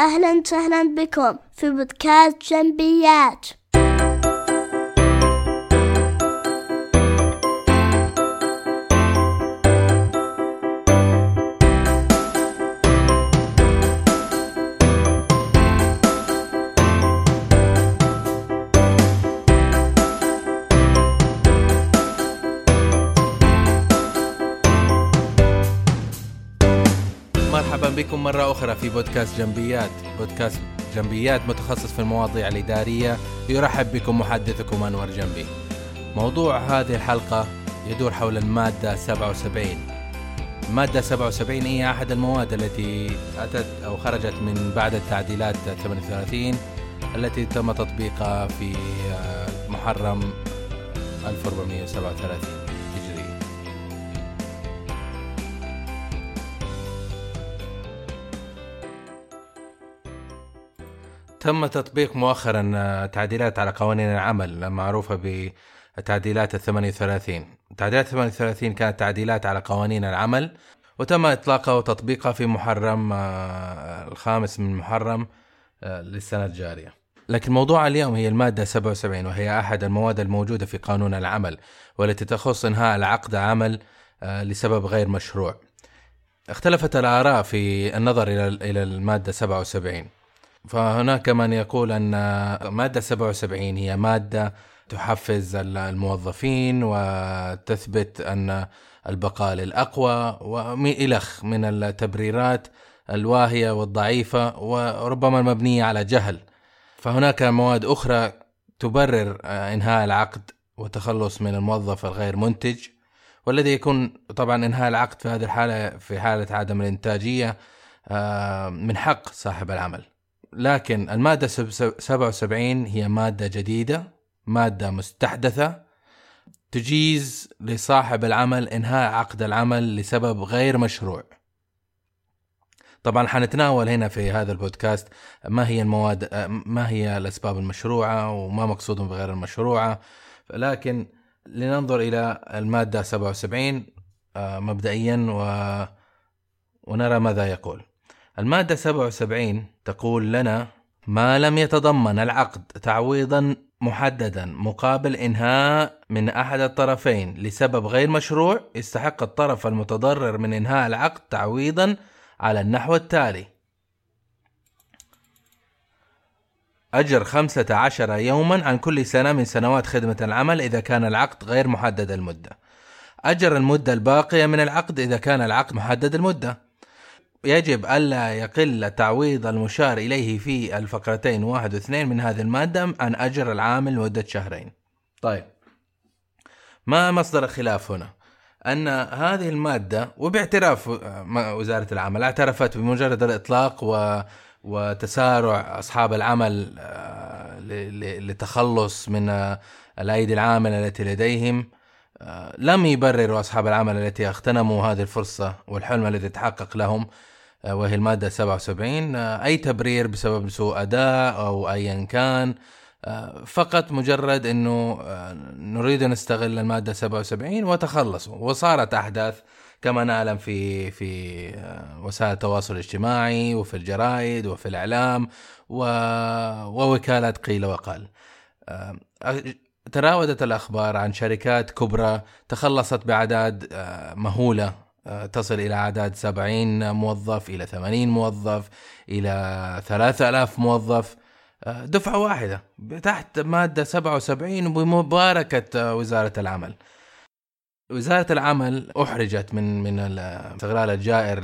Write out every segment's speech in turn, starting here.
أهلا وسهلا بكم في بودكاست جنبيات. مرة أخرى في بودكاست جنبيات. بودكاست جنبيات متخصص في المواضيع الإدارية. يرحب بكم محدثكم أنور جنبي. موضوع هذه الحلقة يدور حول المادة 77 المادة 77 هي أحد المواد التي أتت أو خرجت من بعد التعديلات 38 التي تم تطبيقها في آه، محرم 1437 تم تطبيق مؤخرا تعديلات على قوانين العمل المعروفة بتعديلات ال 38 تعديلات 38 كانت تعديلات على قوانين العمل وتم إطلاقها وتطبيقها في محرم آه، الخامس من محرم آه، للسنة الجارية. لكن موضوع اليوم هي المادة 77 وهي أحد المواد الموجودة في قانون العمل والتي تخص إنهاء العقد عمل آه، لسبب غير مشروع. اختلفت الآراء في النظر إلى المادة 77 فهناك من يقول أن مادة 77 هي مادة تحفز الموظفين وتثبت أن البقاء للأقوى والخ من التبريرات الواهية والضعيفة وربما المبنية على جهل. فهناك مواد أخرى تبرر إنهاء العقد والتخلص من الموظف الغير منتج والذي يكون طبعا إنهاء العقد في هذه الحاله في حالة عدم الإنتاجية آه، من حق صاحب العمل. لكن المادة 77 هي مادة جديدة مادة مستحدثة تجيز لصاحب العمل إنهاء عقد العمل لسبب غير مشروع. طبعا حنتناول هنا في هذا البودكاست ما هي المواد ما هي الأسباب المشروعة وما مقصود بغير المشروعة لكن لننظر إلى المادة 77 آه، مبدئيا و... ونرى ماذا يقول. المادة 77 تقول لنا ما لم يتضمن العقد تعويضا محددا مقابل إنهاء من أحد الطرفين لسبب غير مشروع يستحق الطرف المتضرر من إنهاء العقد تعويضا على النحو التالي. أجر خمسة عشر يوما عن كل سنة من سنوات خدمة العمل إذا كان العقد غير محدد المدة. أجر المدة الباقية من العقد إذا كان العقد محدد المدة. يجب ألا يقل تعويض المشار إليه في الفقرتين واحد واثنين من هذه المادة عن أجر العامل لمدة شهرين. طيب. ما مصدر الخلاف هنا؟ أن هذه المادة وباعتراف وزارة العمل اعترفت بمجرد الإطلاق و وتسارع أصحاب العمل آه، لتخلص من آه، الأيدي العاملة التي لديهم. آه، لم يبرروا أصحاب العمل التي اغتنموا هذه الفرصة والحلم الذي تحقق لهم. آه، وهي المادة 77 آه، أي تبرير بسبب سوء أداء أو أيا كان آه، فقط مجرد أنه نريد أن نستغل المادة 77 وتخلصوا وصارت أحداث كما نعلم في في وسائل التواصل الاجتماعي وفي الجرائد وفي الإعلام. ووكالات قيل وقال تراودت الأخبار عن شركات كبرى تخلصت بأعداد مهولة آه، تصل إلى أعداد 70 موظف إلى 80 موظف إلى 3000 موظف. آه، دفعة واحدة تحت مادة 77 بمباركة آه، وزارة العمل. وزارة العمل أحرجت من من الاستغلال الجائر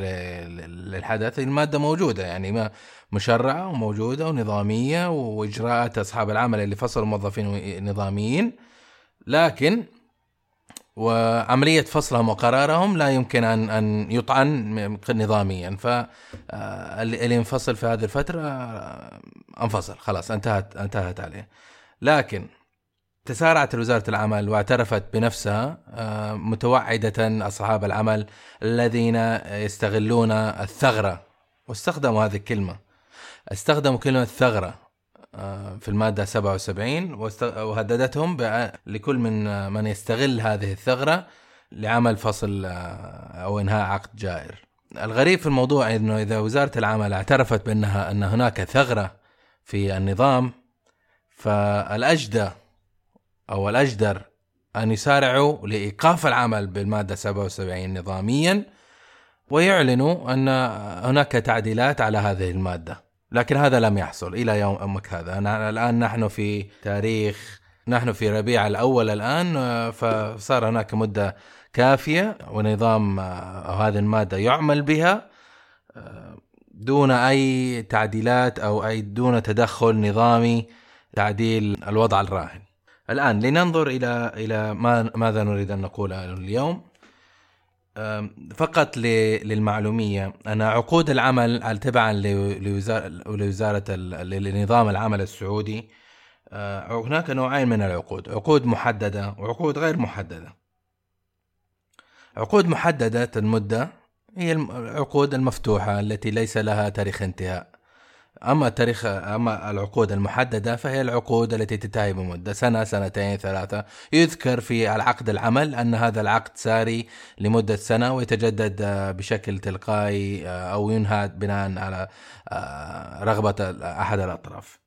للحدث. المادة موجودة يعني ما مشرعة وموجودة ونظامية وإجراءات أصحاب العمل اللي فصلوا موظفين نظاميين. لكن وعملية فصلهم وقرارهم لا يمكن أن أن يطعن نظاميا. فاللي ينفصل في هذه الفترة آه، انفصل. خلاص انتهت انتهت عليه. لكن تسارعت وزارة العمل واعترفت بنفسها آه، متوعدة أصحاب العمل الذين يستغلون الثغرة. واستخدموا هذه الكلمة. استخدموا كلمة ثغرة. في المادة 77 وهددتهم لكل من من يستغل هذه الثغرة لعمل فصل آه، أو إنهاء عقد جائر. الغريب في الموضوع إنه إذا وزارة العمل اعترفت بأنها أن هناك ثغرة في النظام فالأجدى أو الأجدر أن يسارعوا لإيقاف العمل بالمادة 77 نظاميا ويعلنوا أن هناك تعديلات على هذه المادة. لكن هذا لم يحصل إلى يومك هذا أنا الآن نحن في تاريخ نحن في ربيع الأول الآن فصار هناك مدة كافية ونظام هذه المادة يعمل بها دون أي تعديلات أو أي دون تدخل نظامي تعديل الوضع الراهن. الآن لننظر إلى إلى ما ماذا نريد أن نقوله اليوم. فقط للمعلومية ان عقود العمل تبعا لوزارة لنظام العمل السعودي هناك نوعين من العقود، عقود محددة وعقود غير محددة. عقود محددة المدة هي العقود المفتوحة التي ليس لها تاريخ انتهاء. أما تاريخ أما العقود المحددة فهي العقود التي تنتهي بمدة سنة سنتين ثلاثة يذكر في العقد العمل أن هذا العقد ساري لمدة سنة ويتجدد بشكل تلقائي أو ينهى بناء على رغبة أحد الأطراف.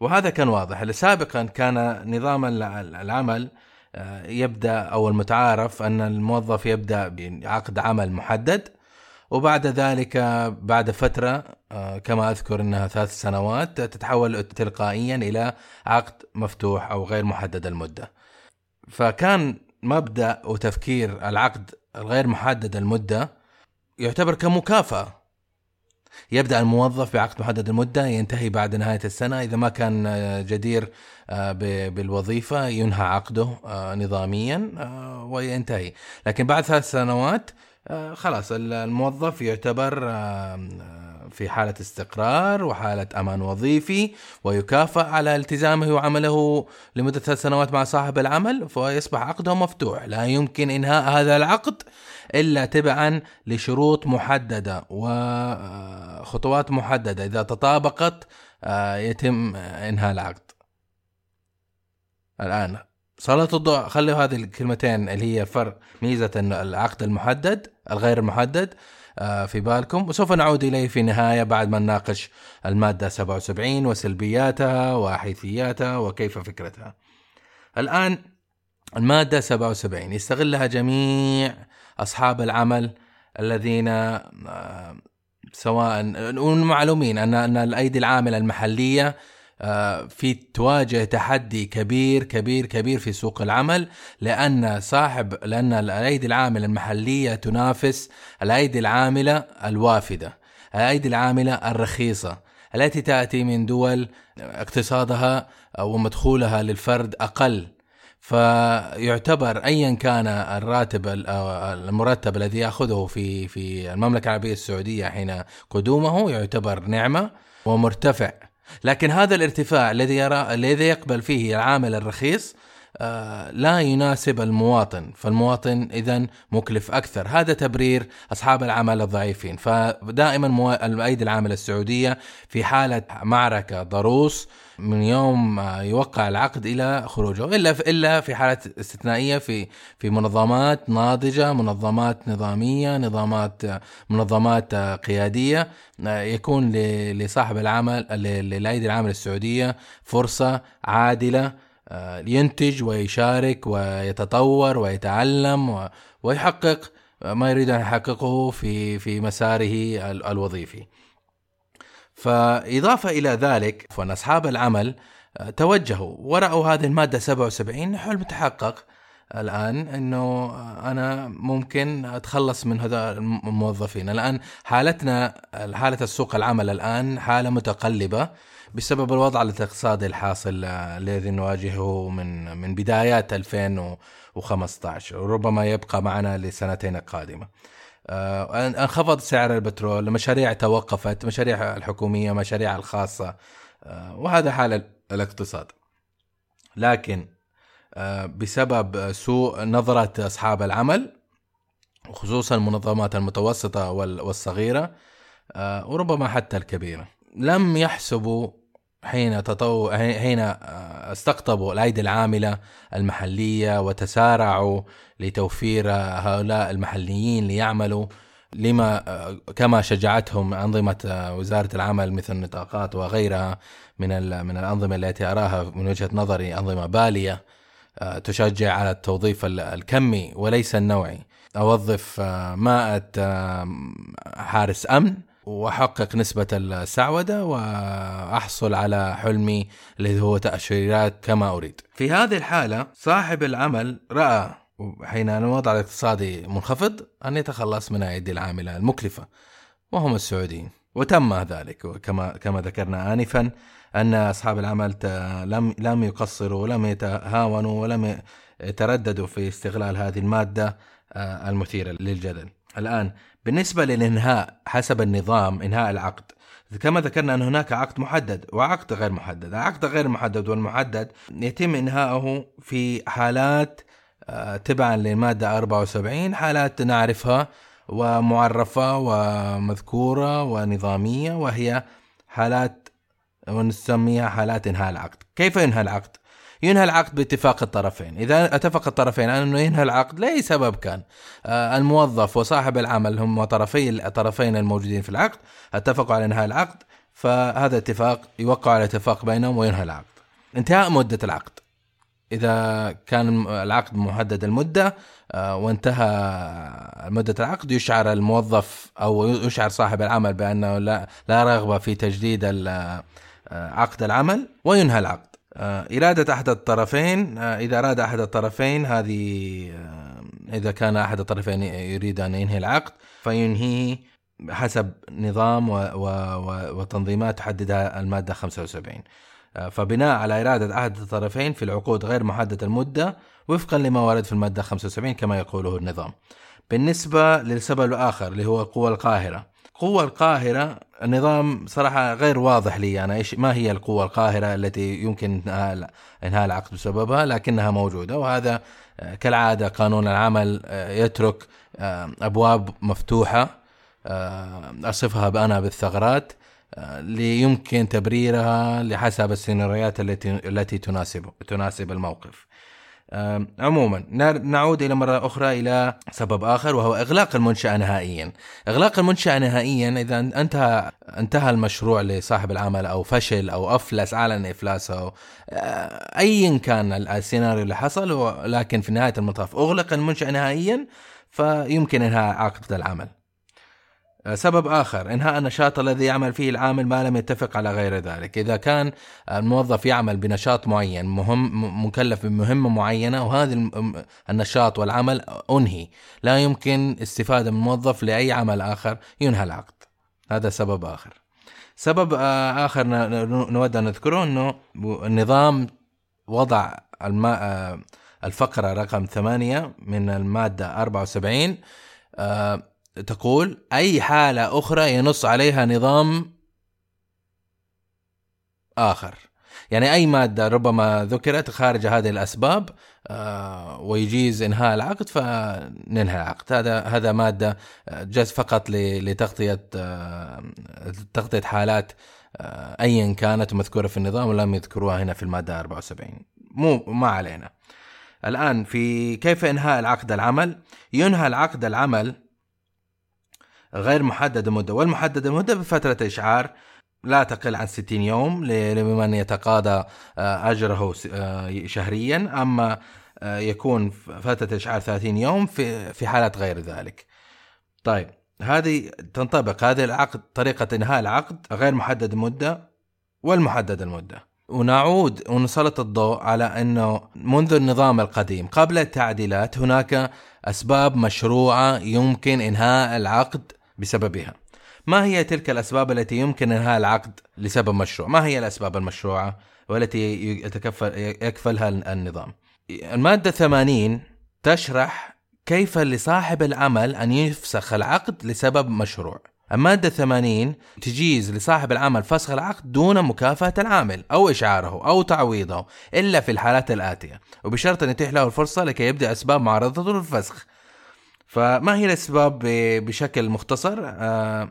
وهذا كان واضح سابقا كان نظام العمل يبدأ أو المتعارف أن الموظف يبدأ بعقد عمل محدد وبعد ذلك بعد فترة آه، كما أذكر أنها ثلاث سنوات تتحول تلقائيا إلى عقد مفتوح أو غير محدد المدة. فكان مبدأ وتفكير العقد الغير محدد المدة يعتبر كمكافأة. يبدأ الموظف بعقد محدد المدة ينتهي بعد نهاية السنة. إذا ما كان جدير آه، بالوظيفة ينهى عقده آه، نظاميا وينتهي. لكن بعد ثلاث سنوات آه، خلاص الموظف يعتبر في حالة استقرار وحالة أمان وظيفي ويكافأ على التزامه وعمله لمدة ثلاث سنوات مع صاحب العمل فيصبح عقده مفتوح. لا يمكن إنهاء هذا العقد إلا تبعا لشروط محددة وخطوات محددة. إذا تطابقت آه، يتم إنهاء العقد. الآن سلط الضوء خلوا هذه الكلمتين اللي هي فرق ميزة العقد المحدد الغير المحدد آه، في بالكم. وسوف نعود إليه في النهاية بعد ما نناقش المادة 77 وسلبياتها وحيثياتها وكيف فكرتها. الآن المادة 77 يستغلها جميع أصحاب العمل الذين آه، سواء معلومين أن أن الأيدي العاملة المحلية في تواجه تحدي كبير كبير كبير في سوق العمل لأن صاحب لأن الأيدي العاملة المحلية تنافس الأيدي العاملة الوافدة، الأيدي العاملة الرخيصة التي تأتي من دول اقتصادها ومدخولها للفرد أقل. فيعتبر ايا كان الراتب المرتب الذي يأخذه في في المملكة العربية السعودية حين قدومه يعتبر نعمة ومرتفع. لكن هذا الارتفاع الذي يرى الذي يقبل فيه العامل الرخيص آه، لا يناسب المواطن. فالمواطن اذا مكلف أكثر. هذا تبرير أصحاب العمل الضعيفين. فدائما الأيدي العاملة السعودية في حالة معركة ضروس من يوم يوقع العقد إلى خروجه إلا في إلا في حالات استثنائية في في منظمات ناضجة منظمات نظامية نظامات منظمات قيادية يكون لصاحب العمل للأيدي العاملة السعودية فرصة عادلة ينتج ويشارك ويتطور ويتعلم ويحقق ما يريد أن يحققه في في مساره الوظيفي. فإضافة إلى ذلك فأن أصحاب العمل آه، توجهوا ورأوا هذه المادة 77 حلم تحقق. الآن أنه أنا ممكن أتخلص من هذا الموظفين. الآن حالتنا حالة السوق العمل الآن حالة متقلبة بسبب الوضع الاقتصادي الحاصل آه، الذي نواجهه من من بدايات 2015 وربما يبقى معنا لسنتين القادمه. آه، أنخفض سعر البترول مشاريع توقفت مشاريع الحكومية مشاريع الخاصة آه، وهذا حال الاقتصاد. لكن آه، بسبب سوء نظرة أصحاب العمل خصوصا المنظمات المتوسطة والصغيرة وربما حتى الكبيرة لم يحسبوا حين تطو حين استقطبوا الأيدي العاملة المحلية وتسارعوا لتوفير هؤلاء المحليين ليعملوا لما كما شجعتهم أنظمة وزارة العمل مثل النطاقات وغيرها من من الأنظمة التي أراها من وجهة نظري أنظمة بالية تشجع على التوظيف الكمي وليس النوعي. أوظف مائة حارس أمن وأحقق نسبة السعودة وأحصل على حلمي اللي هو تأشيرات كما أريد. في هذه الحالة صاحب العمل رأى حين الوضع الاقتصادي منخفض أن يتخلص من أيدي العاملة المكلفة وهم السعوديين. وتم ذلك كما كما ذكرنا انفا أن أصحاب العمل لم لم يقصروا ولم يتهاونوا ولم يترددوا في استغلال هذه المادة آه، المثيرة للجدل. الآن بالنسبة للإنهاء حسب النظام إنهاء العقد كما ذكرنا أن هناك عقد محدد وعقد غير محدد العقد غير محدد والمحدد يتم إنهاؤه في حالات آه، تبعا للمادة 74 حالات نعرفها ومعرفة ومذكورة ونظامية وهي حالات ونسميها حالات إنهاء العقد كيف ينهى العقد؟ ينهى العقد باتفاق الطرفين. إذا أتفق الطرفين على أنه ينهى العقد لأي سبب كان. آه، الموظف وصاحب العمل هم طرفي الطرفين الموجودين في العقد اتفقوا على إنهاء العقد فهذا اتفاق يوقع على اتفاق بينهم وينهى العقد. انتهاء مدة العقد. إذا كان العقد محدد المدة آه، وانتهى مدة العقد يشعر الموظف أو يشعر صاحب العمل بأنه لا, لا رغبة في تجديد آه، عقد العمل وينهى العقد. إرادة أحد الطرفين آه، إذا أراد أحد الطرفين هذه آه، إذا كان أحد الطرفين يريد أن ينهي العقد فينهيه حسب نظام و و و وتنظيمات تحددها المادة 75 فبناء على إرادة أحد الطرفين في العقود غير محددة المدة وفقا لما ورد في المادة 75 كما يقوله النظام. بالنسبة للسبب الآخر اللي هو القوى القاهرة قوة القاهرة النظام صراحة غير واضح لي أنا إيش ما هي القوة القاهرة التي يمكن إنهاء العقد بسببها لكنها موجودة وهذا آه، كالعادة قانون العمل آه، يترك آه، أبواب مفتوحة أصفها أنا بالثغرات ليمكن تبريرها لحسب السيناريوهات التي التي تناسب تناسب الموقف. عموما نعود إلى مرة أخرى إلى سبب آخر وهو إغلاق المنشأة نهائيا. إغلاق المنشأة نهائيا إذا أنتهى انتهى المشروع لصاحب العمل أو فشل أو أفلس اعلن افلاسه آه، ايا كان السيناريو اللي حصل لكن في نهاية المطاف أغلق المنشأة نهائيا فيمكن إنهاء عقد العمل. سبب آخر إنهاء النشاط الذي يعمل فيه العامل ما لم يتفق على غير ذلك. إذا كان الموظف يعمل بنشاط معين مهم مكلف بمهمة معينة وهذا النشاط والعمل أنهي. لا يمكن استفادة من الموظف لأي عمل آخر ينهى العقد. هذا سبب آخر. سبب آخر نود أن نذكره أنه النظام وضع الماء الفقرة رقم ثمانية من المادة 74 تقول أي حالة أخرى ينص عليها نظام آخر. يعني أي مادة ربما ذكرت خارج هذه الأسباب آه ويجيز إنهاء العقد فننهي العقد. هذا هذا مادة آه، جاز فقط لتغطية آه تغطية حالات أيا كانت مذكورة في النظام ولم يذكروها هنا في المادة 74 مو ما علينا. الآن في كيف إنهاء العقد العمل؟ ينهى العقد العمل غير محدد المدة والمحدد المدة بفترة إشعار لا تقل عن 60 يوم لمن يتقاضى آه، أجره آه، شهريا أما آه، يكون فترة إشعار 30 يوم في في حالات غير ذلك. طيب هذه تنطبق هذه العقد طريقة إنهاء العقد غير محدد المدة والمحدد المدة. ونعود ونسلط الضوء على إنه منذ النظام القديم قبل التعديلات هناك أسباب مشروعة يمكن إنهاء العقد بسببها. ما هي تلك الأسباب التي يمكن إنهاء العقد لسبب مشروع؟ ما هي الأسباب المشروعة والتي يتكفل يكفلها النظام؟ المادة 80 تشرح كيف لصاحب العمل أن يفسخ العقد لسبب مشروع. المادة 80 تجيز لصاحب العمل فسخ العقد دون مكافأة العامل أو إشعاره أو تعويضه إلا في الحالات الآتية وبشرط أن يتيح له الفرصة لكي يبدأ أسباب معارضته للفسخ. فما هي الأسباب بشكل مختصر؟ آه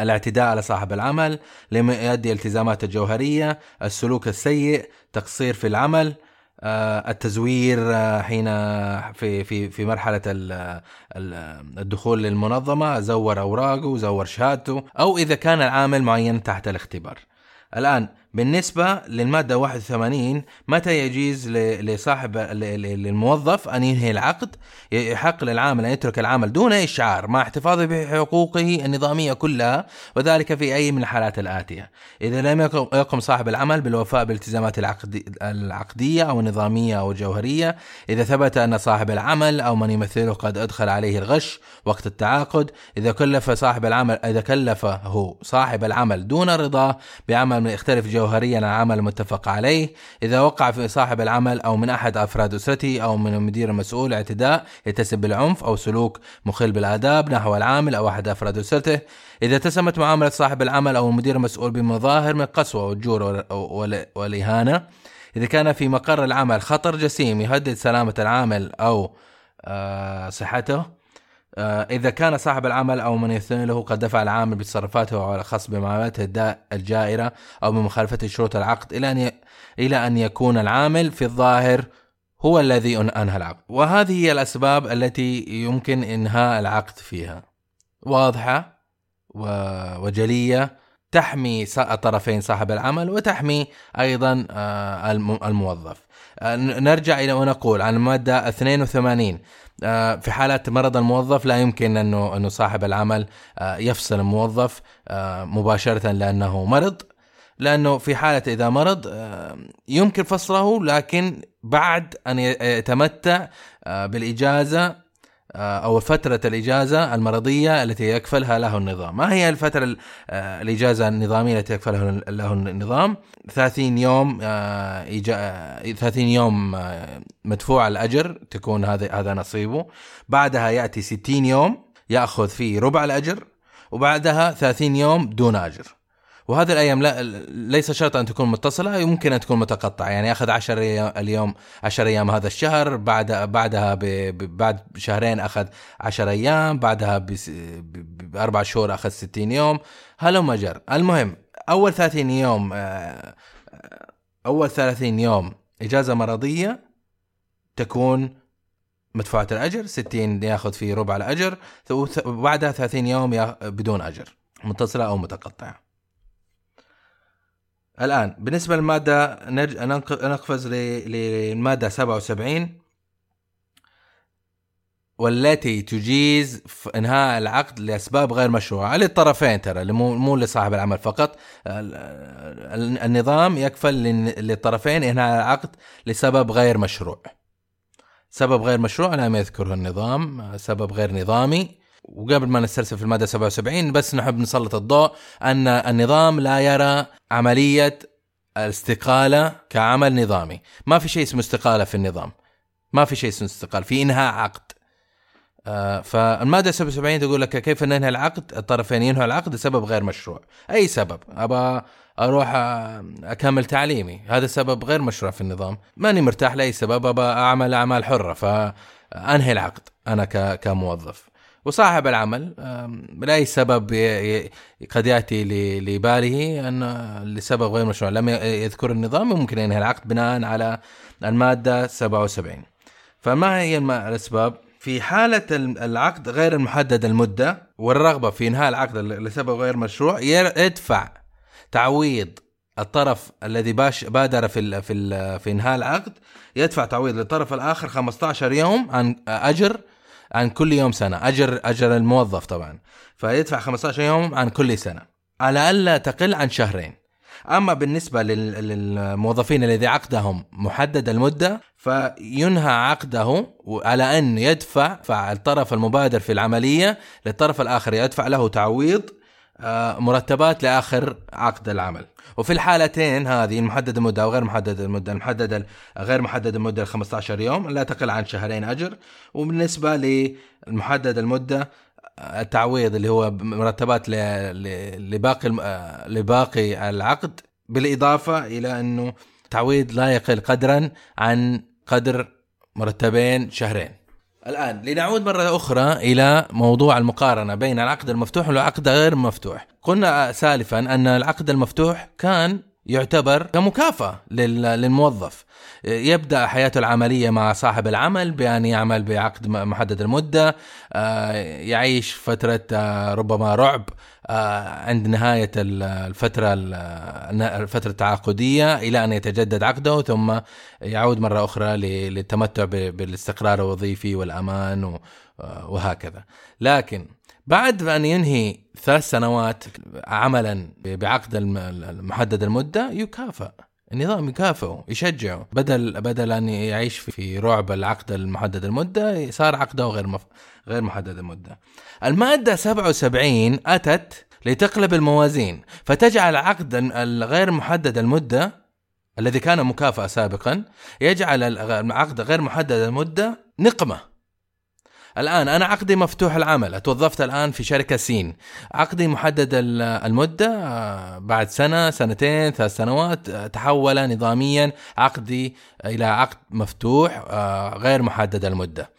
الاعتداء على صاحب العمل لم يؤدي التزامات الجوهرية السلوك السيء تقصير في العمل آه، التزوير آه، حين في في في مرحلة الدخول للمنظمة زور أوراقه زور شهادته أو إذا كان العامل معين تحت الاختبار. الآن بالنسبة للمادة 81 متى يجيز لصاحب للموظف أن ينهي العقد يحق للعامل أن يترك العمل دون إشعار مع احتفاظه بحقوقه النظامية كلها وذلك في أي من الحالات الآتية. إذا لم يقم صاحب العمل بالوفاء بالالتزامات العقدية أو النظامية أو الجوهرية إذا ثبت أن صاحب العمل أو من يمثله قد أدخل عليه الغش وقت التعاقد إذا كلف صاحب العمل إذا كلفه صاحب العمل دون رضاه بعمل يختلف جوهرية جوهريا العمل المتفق عليه. إذا وقع في صاحب العمل أو من أحد أفراد أسرته أو من المدير المسؤول اعتداء يتسب بالعنف أو سلوك مخل بالآداب نحو العامل أو أحد أفراد أسرته. إذا تسمت معاملة صاحب العمل أو المدير المسؤول بمظاهر من القسوة والجور والإهانة. إذا كان في مقر العمل خطر جسيم يهدد سلامة العامل أو آه، صحته إذا كان صاحب العمل أو من يثني له قد دفع العامل بتصرفاته أو خاص بمعاملته الجائرة أو بمخالفة شروط العقد إلى أن إلى أن يكون العامل في الظاهر هو الذي أنهى العقد. وهذه هي الأسباب التي يمكن إنهاء العقد فيها. واضحة وجلية تحمي الطرفين صاحب العمل وتحمي أيضا آه، الموظف. آه، نرجع إلى ونقول عن المادة 82 آه، في حالة مرض الموظف لا يمكن أنه أنه صاحب العمل يفصل الموظف مباشرة لأنه مرض. لأنه في حالة إذا مرض يمكن فصله لكن بعد أن يتمتع بالإجازة أو فترة الإجازة المرضية التي يكفلها له النظام، ما هي الفترة آه، الإجازة النظامية التي يكفلها له النظام؟ 30 يوم 30 آه، يوم مدفوع الأجر تكون هذا هذا نصيبه، بعدها يأتي 60 يوم يأخذ فيه ربع الأجر وبعدها 30 يوم دون أجر. وهذه الأيام لا ليس شرط أن تكون متصلة يمكن أن تكون متقطعة. يعني أخذ 10 اليوم 10 أيام هذا الشهر بعد بعدها بعد شهرين أخذ 10 أيام بعدها باربع شهور أخذ 60 يوم. هلم جر المهم أول 30 يوم آه، أول 30 يوم إجازة مرضية تكون مدفوعة الأجر 60 ياخذ فيه ربع الأجر وبعدها 30 يوم بدون أجر متصلة أو متقطعة. الآن بالنسبة للمادة نرج... نقفز للمادة 77 والتي تجيز إنهاء العقد لأسباب غير مشروعة. للطرفين ترى مو مو لصاحب العمل فقط. النظام يكفل للطرفين إنهاء العقد لسبب غير مشروع. سبب غير مشروع لم يذكره النظام. سبب غير نظامي. وقبل ما نسترسل في المادة 77 بس نحب نسلط الضوء أن النظام لا يرى عملية الاستقالة كعمل نظامي، ما في شيء اسمه استقالة في النظام. ما في شيء اسمه استقالة، في إنهاء عقد. آه فالمادة 77 تقول لك كيف ننهي العقد؟ الطرفين ينهوا العقد لسبب غير مشروع، أي سبب، ابى أروح أكمل تعليمي، هذا سبب غير مشروع في النظام، ماني مرتاح لأي سبب ابى أعمل أعمال حرة فأنهي العقد أنا كموظف. وصاحب العمل لأي سبب قد يأتي لباله أن لسبب غير مشروع لم يذكر النظام ممكن ينهي العقد بناء على المادة 77 فما هي الأسباب؟ في حالة العقد غير المحدد المدة والرغبة في إنهاء العقد لسبب غير مشروع يدفع تعويض الطرف الذي باش بادر في في في إنهاء العقد يدفع تعويض للطرف الآخر 15 يوم عن أجر عن كل يوم سنة. أجر أجر الموظف طبعا. فيدفع 15 يوم عن كل سنة. على الا تقل عن شهرين. أما بالنسبة للموظفين الذي عقدهم محدد المدة فينهى عقده على أن يدفع الطرف المبادر في العملية للطرف الآخر يدفع له تعويض مرتبات لآخر عقد العمل. وفي الحالتين هذه المحدد المده أو غير محدد المدة المحددة غير محدد المده 15 يوم لا تقل عن شهرين أجر. وبالنسبة للمحدد المدة التعويض اللي هو مرتبات لباقي لباقي العقد بالإضافة إلى أنه تعويض لا يقل قدرا عن قدر مرتبين شهرين. الآن لنعود مرة أخرى إلى موضوع المقارنة بين العقد المفتوح والعقد غير المفتوح قلنا سالفا أن العقد المفتوح كان يعتبر كمكافأة للموظف. يبدأ حياته العملية مع صاحب العمل بأن يعمل بعقد محدد المدة آه، يعيش فترة آه، ربما رعب عند نهاية الفترة الفترة التعاقدية إلى أن يتجدد عقده ثم يعود مرة أخرى للتمتع بالاستقرار الوظيفي والأمان وهكذا. لكن بعد أن ينهي ثلاث سنوات عملا بعقد المحدد المدة يكافأ. النظام يكافئه يشجعه بدل بدل أن يعيش في رعب العقد المحدد المدة صار عقده غير مف... غير محدد المدة. المادة 77 أتت لتقلب الموازين فتجعل العقد الغير محدد المدة الذي كان مكافأة سابقا يجعل العقد غير محدد المدة نقمة الآن أنا عقدي مفتوح العمل. أتوظفت الآن في شركة سين. عقدي محدد المدة آه، بعد سنة سنتين ثلاث سنوات. آه، تحول نظاميا عقدي إلى عقد مفتوح آه، غير محدد المدة.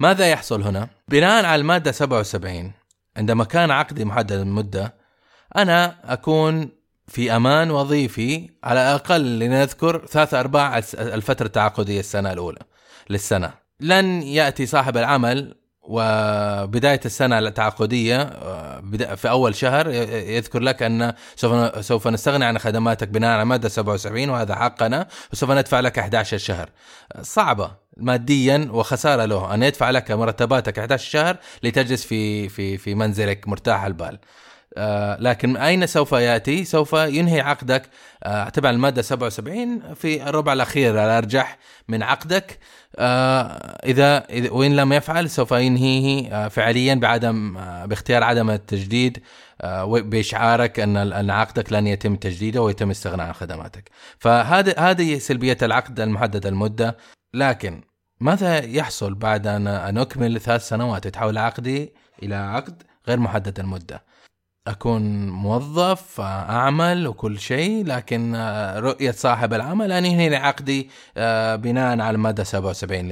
ماذا يحصل هنا؟ بناء على المادة 77 عندما كان عقدي محدد المدة أنا أكون في أمان وظيفي على الأقل لنذكر ثلاث أرباع الفترة التعاقدية السنة الأولى للسنة. لن يأتي صاحب العمل وبداية السنة التعاقدية آه، في أول شهر يذكر لك أن سوف سوف نستغني عن خدماتك بناء على مادة 77 وهذا حقنا وسوف ندفع لك 11 شهر. صعبة ماديا وخسارة له أن يدفع لك مرتباتك 11 شهر لتجلس في في في منزلك مرتاح البال. لكن أين سوف يأتي؟ سوف ينهي عقدك آه، تبع المادة 77 في الربع الأخير الارجح من عقدك آه، إذا وإن لم يفعل سوف ينهيه فعليا بعدم باختيار عدم التجديد باشعارك أن أن عقدك لن يتم تجديده ويتم الاستغناء عن خدماتك. فهذه هذه سلبية العقد المحدد المدة لكن ماذا يحصل بعد أن أكمل ثلاث سنوات يتحول عقدي إلى عقد غير محدد المدة؟ أكون موظف أعمل وكل شيء لكن آه، رؤية صاحب العمل ان ينهي عقدي آه، بناء على الماده 77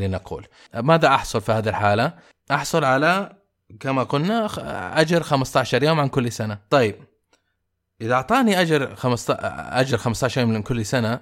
لنقول. ماذا أحصل في هذه الحالة؟ أحصل على كما قلنا أجر 15 يوم عن كل سنة. طيب إذا أعطاني أجر 15 أجر 15 يوم من كل سنة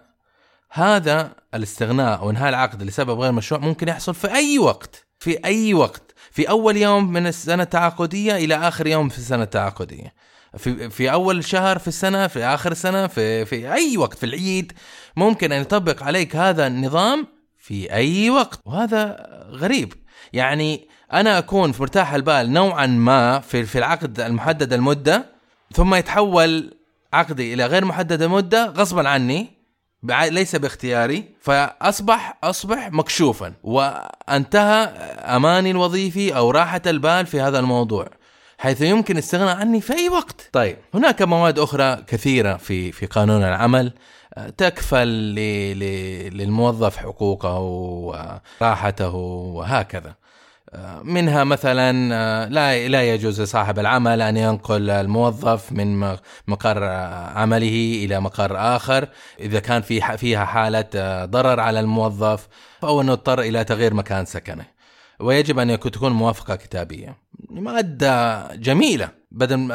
هذا الاستغناء وانهاء العقد لسبب غير مشروع ممكن يحصل في أي وقت. في أي وقت. في أول يوم من السنة التعاقدية إلى آخر يوم في السنة التعاقدية. في في أول شهر في السنة في آخر السنة في في أي وقت في العيد. ممكن أن يطبق عليك هذا النظام في أي وقت وهذا غريب. يعني أنا أكون في مرتاح البال نوعا ما في في العقد المحدد المدة ثم يتحول عقدي إلى غير محدد المدة غصبا عني. ليس باختياري فأصبح أصبح مكشوفا وأنتهى أماني الوظيفي أو راحة البال في هذا الموضوع حيث يمكن الاستغناء عني في أي وقت. طيب هناك مواد أخرى كثيرة في في قانون العمل تكفل للموظف حقوقه وراحته وهكذا. منها مثلا آه، لا لا يجوز لصاحب العمل أن ينقل الموظف من مقر عمله إلى مقر آخر. إذا كان في فيها حالة آه، ضرر على الموظف أو انه اضطر إلى تغيير مكان سكنه. ويجب أن تكون موافقة كتابية. مادة جميلة. بدل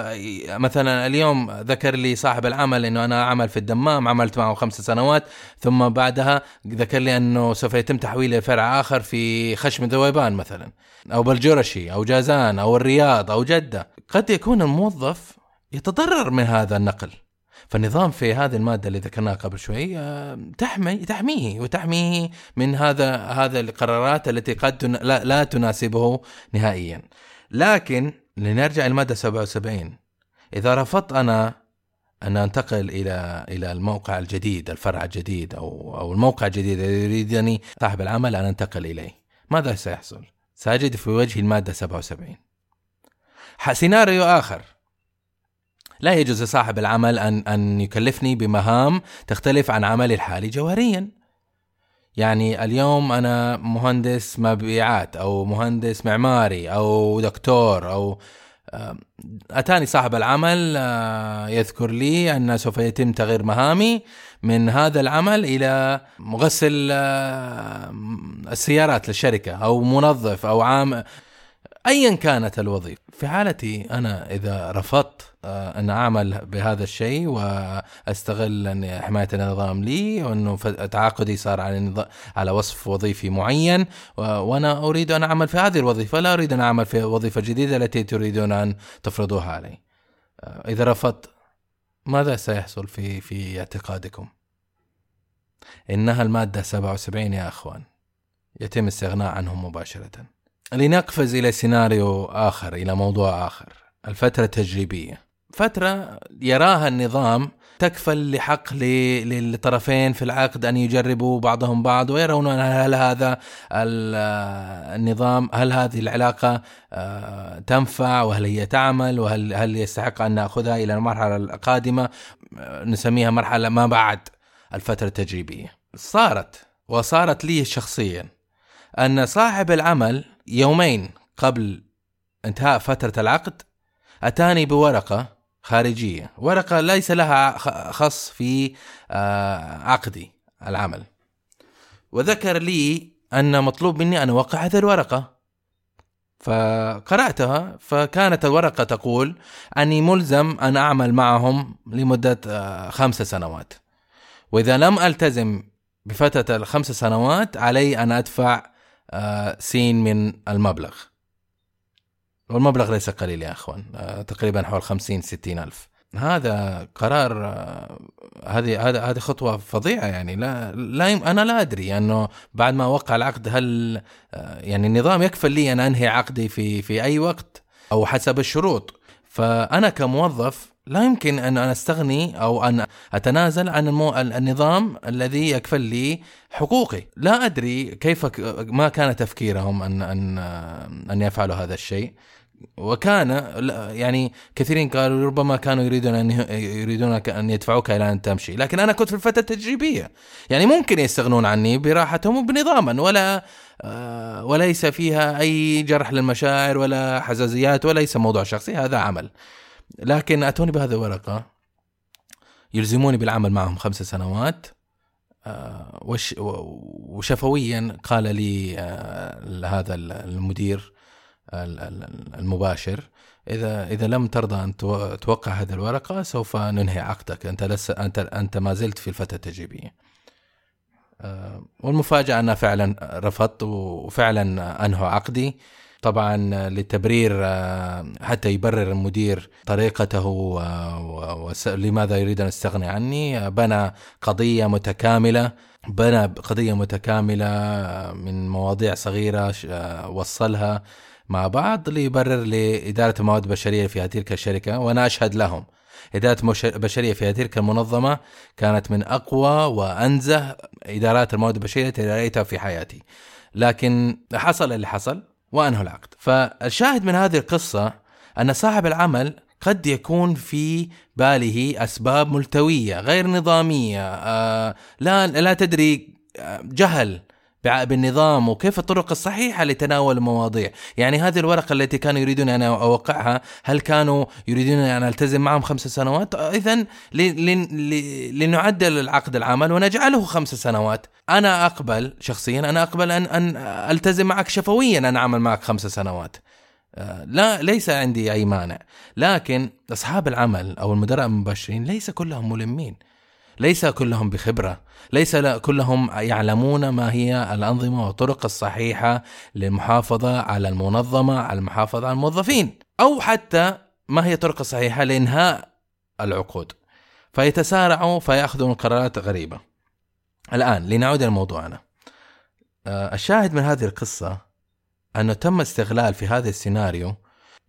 مثلا اليوم ذكر لي صاحب العمل إنه أنا أعمل في الدمام عملت معه خمس سنوات ثم بعدها ذكر لي أنه سوف يتم تحويلي لفرع آخر في خشم ذويبان مثلا أو بالجرشي أو جازان أو الرياض أو جدة. قد يكون الموظف يتضرر من هذا النقل. فالنظام في هذه المادة اللي ذكرناها قبل شوي آه، تحمي تحميه وتحميه من هذا هذا القرارات التي قد لا, تناسبه نهائيا. لكن لنرجع المادة 77 إذا رفضت أنا أن أنتقل إلى إلى الموقع الجديد الفرع الجديد أو أو الموقع الجديد الذي يريدني صاحب العمل أن أنتقل إليه. ماذا سيحصل؟ سأجد في وجه المادة 77 سيناريو آخر. لا يجوز لصاحب العمل أن أن يكلفني بمهام تختلف عن عملي الحالي جوهريا. يعني اليوم أنا مهندس مبيعات أو مهندس معماري أو دكتور أو أتاني صاحب العمل آه، يذكر لي أن سوف يتم تغيير مهامي من هذا العمل إلى مغسل السيارات للشركة أو منظف أو عام ايا كانت الوظيفة. في حالتي أنا إذا رفضت آه، أن أعمل بهذا الشيء وأستغل أن حماية النظام لي وانه تعاقدي صار على على وصف وظيفي معين وأنا أريد أن أعمل في هذه الوظيفة لا أريد أن أعمل في وظيفة جديدة التي تريدون أن تفرضوها علي. آه، إذا رفضت ماذا سيحصل في في اعتقادكم؟ إنها المادة 77 يا أخوان. يتم الاستغناء عنهم مباشرة. لنقفز إلى سيناريو آخر إلى موضوع آخر الفترة التجريبية فترة يراها النظام تكفل لحق للطرفين في العقد أن يجربوا بعضهم بعض ويرون هل هذا النظام هل هذه العلاقة آه، تنفع وهل هي تعمل وهل هل يستحق أن نأخذها إلى المرحلة القادمة نسميها مرحلة ما بعد الفترة التجريبية. صارت وصارت لي شخصيا أن صاحب العمل يومين قبل انتهاء فترة العقد أتاني بورقة خارجية. ورقة ليس لها خص في آه، عقدي العمل. وذكر لي أن مطلوب مني أن أوقع هذه الورقة. فقرأتها فكانت الورقة تقول أني ملزم أن أعمل معهم لمدة آه، خمس سنوات. وإذا لم ألتزم بفترة الخمس سنوات علي أن أدفع آه، سين من المبلغ. والمبلغ ليس قليل يا أخوان. آه، تقريبا حول 50 60 ألف. هذا قرار آه، هذه هذا هذه خطوة فظيعة يعني. لا لا أنا لا أدري أنه بعد ما اوقع العقد هل آه، يعني النظام يكفل لي أن أنهي عقدي في في أي وقت أو حسب الشروط. فأنا كموظف لا يمكن أن أنا أستغني أو أن أتنازل عن المو... النظام الذي يكفل لي حقوقي، لا أدري كيف ما كان تفكيرهم ان ان أن يفعلوا هذا الشيء. وكان يعني كثيرين قالوا ربما كانوا يريدون أن يريدون أن يدفعوك إلى أن تمشي، لكن أنا كنت في الفترة التجريبيه، يعني ممكن يستغنون عني براحتهم وبنظاما. ولا آه، وليس فيها أي جرح للمشاعر ولا حزازيات وليس موضوع شخصي. هذا عمل. لكن أتوني بهذه الورقة. يلزموني بالعمل معهم خمس سنوات. آه، وشفويا قال لي آه، هذا المدير المباشر اذا إذا لم ترضى أن توقع هذه الورقة سوف ننهي عقدك. أنت لس أنت أنت ما زلت في الفترة التجريبية. آه، والمفاجأة أنا فعلا رفضت وفعلا أنهوا عقدي. طبعا لتبرير آه، حتى يبرر المدير طريقته ولماذا يريد أن يستغني عني. بنى قضية متكاملة بنى قضية متكاملة من مواضيع صغيرة آه، وصلها مع بعض ليبرر لإدارة المواد البشرية في تلك الشركة وأنا أشهد لهم. إدارة البشرية في تلك المنظمة كانت من أقوى وأنزه إدارات المواد البشرية التي رأيتها في حياتي. لكن حصل اللي حصل. وأنهوا العقد. فالشاهد من هذه القصة أن صاحب العمل قد يكون في باله أسباب ملتوية غير نظامية آه لا لا تدري آه، جهل بالنظام وكيف الطرق الصحيحة لتناول المواضيع. يعني هذه الورقة التي كانوا يريدون أن أوقعها هل كانوا يريدون أن ألتزم معهم خمس سنوات؟ إذا لنعدل العقد العمل ونجعله خمس سنوات. أنا أقبل شخصيا أنا أقبل أن, أن ألتزم معك شفويا أن أعمل معك خمس سنوات. آه، لا ليس عندي أي مانع. لكن أصحاب العمل أو المدراء المباشرين ليس كلهم ملمين. ليس كلهم بخبرة ليس كلهم يعلمون ما هي الأنظمة والطرق الصحيحة للمحافظة على المنظمة على المحافظة على الموظفين أو حتى ما هي الطرق الصحيحة لإنهاء العقود. فيتسارعوا فيأخذون قرارات غريبة. الآن لنعود إلى موضوعنا. آه، الشاهد من هذه القصة أنه تم استغلال في هذا السيناريو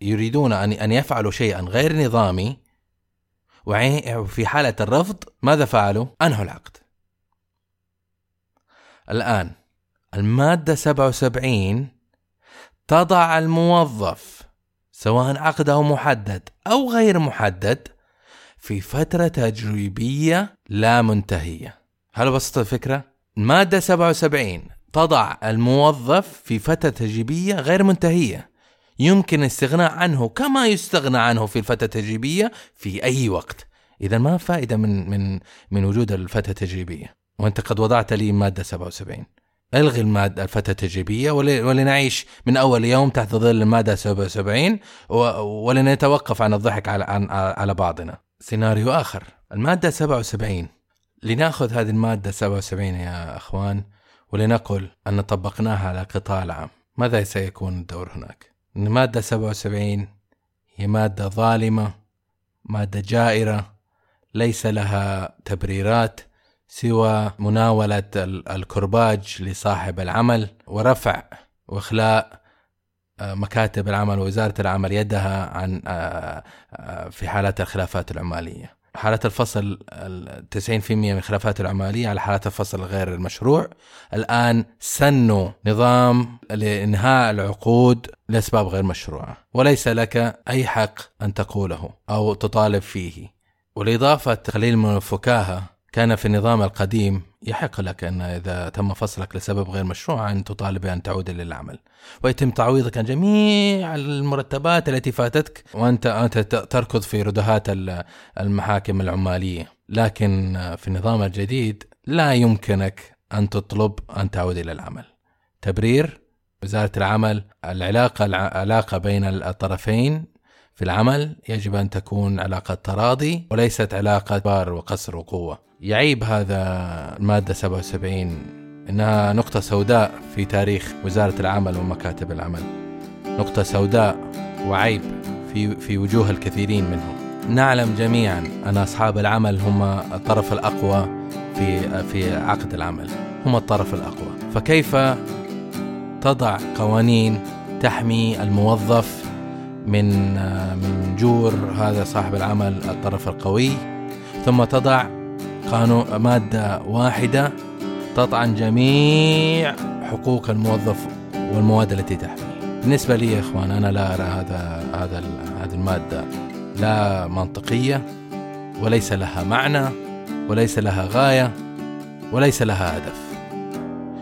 يريدون ان أن يفعلوا شيئا غير نظامي وفي حالة الرفض ماذا فعلوا؟ أنهوا العقد الآن المادة 77 تضع الموظف سواء عقده محدد أو غير محدد في فترة تجريبية لا منتهية هل وصلت الفكرة؟ المادة 77 تضع الموظف في فترة تجريبية غير منتهية يمكن الاستغناء عنه كما يستغنى عنه في الفترة التجريبية في أي وقت. إذا ما فائدة من من من وجود الفترة التجريبية؟ وأنت قد وضعت لي مادة 77 ألغي المادة الفترة التجريبية ولنعيش من أول يوم تحت ظل المادة 77 ولنتوقف عن الضحك على, على بعضنا. سيناريو آخر. المادة 77 لنأخذ هذه المادة 77 يا أخوان ولنقل أن طبقناها على قطاع العام. ماذا سيكون الدور هناك؟ المادة 77 هي مادة ظالمة مادة جائرة ليس لها تبريرات سوى مناولة الكرباج لصاحب العمل ورفع وإخلاء آه، مكاتب العمل ووزارة العمل يدها عن آه، آه، في حالات الخلافات العمالية. حالات الفصل 90% من الخلافات العمالية على حالات الفصل غير المشروع. الآن سنوا نظام لإنهاء العقود لأسباب غير مشروعة وليس لك أي حق أن تقوله أو تطالب فيه. ولإضافة قليل من الفكاهة كان في النظام القديم يحق لك أن إذا تم فصلك لسبب غير مشروع أن تطالب بأن تعود للعمل. ويتم تعويضك عن جميع المرتبات التي فاتتك وأنت أنت تركض في ردهات المحاكم العمالية. لكن في النظام الجديد لا يمكنك أن تطلب أن تعود إلى العمل. تبرير وزارة العمل العلاقة العلاقة بين الطرفين في العمل يجب أن تكون علاقة تراضي وليست علاقة بار وقصر وقوة. يعيب هذا المادة 77 إنها نقطة سوداء في تاريخ وزارة العمل ومكاتب العمل. نقطة سوداء وعيب في في وجوه الكثيرين منهم. نعلم جميعا أن أصحاب العمل هم الطرف الأقوى في في عقد العمل. هم الطرف الأقوى. فكيف تضع قوانين تحمي الموظف من من جور هذا صاحب العمل الطرف القوي؟ ثم تضع قانون مادة واحدة تطعن جميع حقوق الموظف والمواد التي تحميه. بالنسبة لي يا إخوان أنا لا أرى هذا هذا هذه المادة لا منطقية وليس لها معنى وليس لها غاية وليس لها هدف.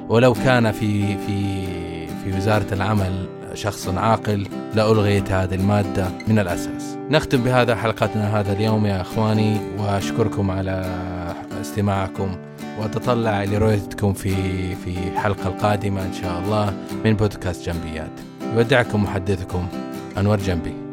ولو كان في في في وزارة العمل شخص عاقل لألغيت هذه المادة من الأساس. نختم بهذا حلقتنا هذا اليوم يا أخواني وأشكركم على استماعكم وأتطلع لرؤيتكم في في الحلقة القادمة إن شاء الله من بودكاست جنبيات. يودعكم محدثكم أنور جنبي.